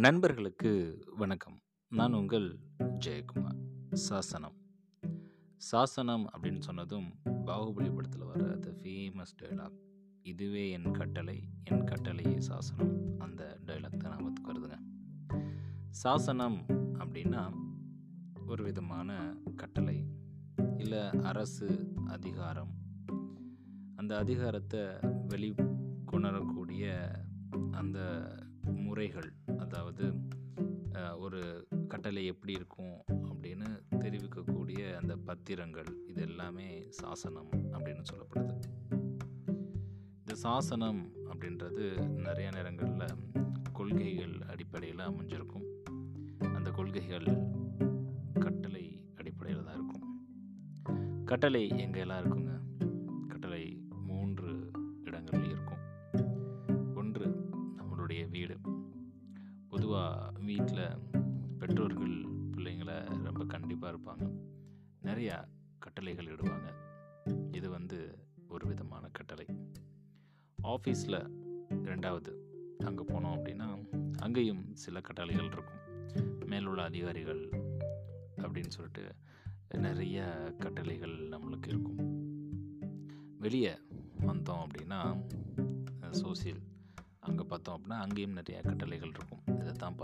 நண்பர்களுக்கு வணக்கம். நான் உங்கள் ஜெயக்குமார். சாசனம். சாசனம் அப்படின்னு சொன்னதும் பாகுபலி படத்தில் வர அந்த ஃபேமஸ் டைலாக் இதுவே என் கட்டளை என் கட்டளையே சாசனம். அந்த டைலாக் தான் ஞாபகத்துக்கு வருதுங்க. சாசனம் அப்படின்னா ஒரு விதமான கட்டளை இல்லை அரசு அதிகாரம். அந்த அதிகாரத்தை வெளிக்கொணரக்கூடிய அந்த முறைகள். அதாவது ஒரு கட்டளை எப்படி இருக்கும் அப்படின்னு தெரிவிக்கக்கூடிய அந்த பத்திரங்கள் இது எல்லாமே சாசனம் அப்படின்னு சொல்லப்படுது. இந்த சாசனம் அப்படின்றது நிறைய நேரங்களில் கொள்கைகள் அடிப்படையில் அமைஞ்சிருக்கும். அந்த கொள்கைகள் கட்டளை அடிப்படையில் தான் இருக்கும். கட்டளை எங்கே எல்லாம் இருக்குங்க வீட்டில் பெற்றோர்கள் பிள்ளைங்களை ரொம்ப கண்டிப்பாக இருப்பாங்க. நிறையா கட்டளைகள் இடுவாங்க. இது வந்து ஒரு விதமான கட்டளை. ஆஃபீஸில் ரெண்டாவது அங்கே போனோம் அப்படின்னா அங்கேயும் சில கட்டளைகள் இருக்கும். மேலுள்ள அதிகாரிகள் அப்படின்னு சொல்லிட்டு நிறைய கட்டளைகள் நம்மளுக்கு இருக்கும். வெளியே வந்தோம் அப்படின்னா சோசியல் அங்கே பார்த்தோம் அப்படின்னா அங்கேயும் நிறைய கட்டளைகள் இருக்கும். இதை தான்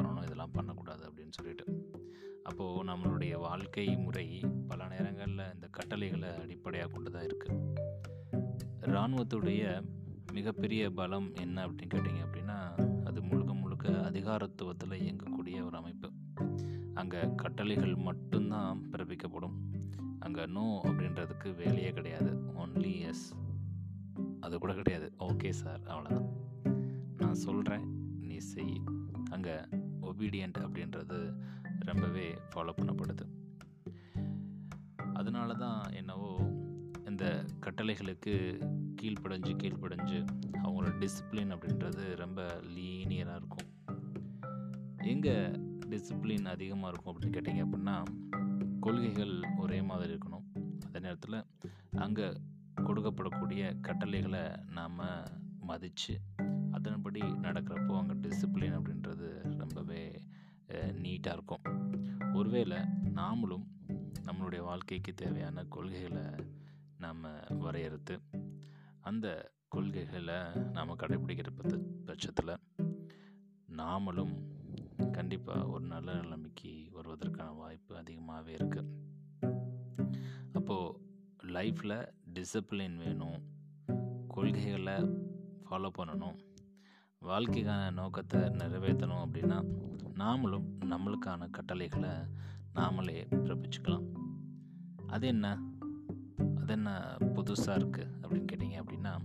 நம்மளுடைய வாழ்க்கை முறை பல நேரங்களில் இந்த கட்டளைகளை அடிப்படையாக கொண்டு தான் இருக்குது இராணுவத்துடைய மிகப்பெரிய பலம் என்ன அப்படின்னு கேட்டிங்க அப்படின்னா அது முழுக்க முழுக்க அதிகாரத்துவத்தில் இயங்கக்கூடிய ஒரு அமைப்பு. அங்கே கட்டளைகள் மட்டும்தான் பிறப்பிக்கப்படும். அங்கே நோ அப்படின்றதுக்கு வேலையே கிடையாது. ஒன்லி எஸ் அது கூட கிடையாது. ஓகே சார் அவ்வளோதான் நான் சொல்கிறேன் நீ செய். அங்கே ஒபீடியண்ட் அப்படின்றது ரொம்பவே ஃபாலோ பண்ணப்படுது. அதனால தான் என்னவோ இந்த கட்டளைகளுக்கு கீழ்ப்படைஞ்சு கீழ்ப்படைஞ்சு அவங்களோட டிசிப்ளின் அப்படின்றது ரொம்ப லீனியராக இருக்கும். எங்கே டிசிப்ளின் அதிகமாக இருக்கும் அப்படின்னு கேட்டிங்க அப்படின்னா கொள்கைகள் ஒரே மாதிரி இருக்கணும். அதே நேரத்தில் அங்கே கொடுக்கப்படக்கூடிய கட்டளைகளை நாம் மதித்து அதன்படி நடக்கிறப்போ அங்கே டிசிப்ளின் அப்படின்றது நீட்டாக இருக்கும். ஒருவேளை நாமளும் நம்மளுடைய வாழ்க்கைக்கு தேவையான கொள்கைகளை நாம் வரையறுத்து அந்த கொள்கைகளை நாம் கடைபிடிக்கிற பட்ச பட்சத்தில் நாமளும் கண்டிப்பாக ஒரு நல்ல நிலைமைக்கு வருவதற்கான வாய்ப்பு அதிகமாகவே இருக்குது அப்போது லைஃப்பில் டிசிப்ளின் வேணும் கொள்கைகளை ஃபாலோ பண்ணணும் வாழ்க்கைக்கான நோக்கத்தை நிறைவேற்றணும் அப்படின்னா நாமளும் நம்மளுக்கான கட்டளைகளை நாமளே பிறப்பிச்சுக்கலாம். அது என்ன? அது என்ன புதுசாக இருக்குது அப்படின்னு கேட்டிங்க அப்படின்னா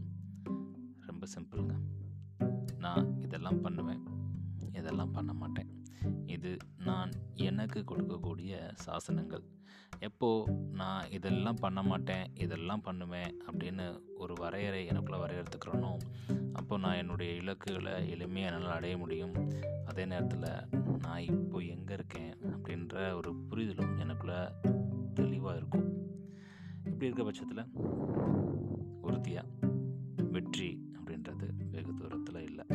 ரொம்ப சிம்பிளுங்க. நான் இதெல்லாம் பண்ணுவேன். இதெல்லாம் பண்ண மாட்டேன். இது நான் எனக்கு கொடுக்கக்கூடிய சாசனங்கள். எப்போ நான் இதெல்லாம் பண்ண மாட்டேன் இதெல்லாம் பண்ணுவேன் அப்படின்னு ஒரு வரையறை எனக்குள்ளே வரையறுத்துக்கிறனோ அப்போ நான் என்னுடைய இலக்குகளை எளிமையாக என்னால் அடைய முடியும். அதே நேரத்தில் நான் இப்போ எங்கே இருக்கேன் அப்படின்ற ஒரு புரிதலும் எனக்குள்ளே தெளிவாக இருக்கும். இப்படி இருக்க பட்சத்தில் உறுதியாக வெற்றி அப்படின்றது வெகு தூரத்தில் இல்லை.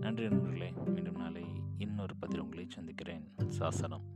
நன்றி நண்பர்களே மீண்டும் நாளை இன்னொரு பதில் சந்திக்கிறேன். சாசனம்.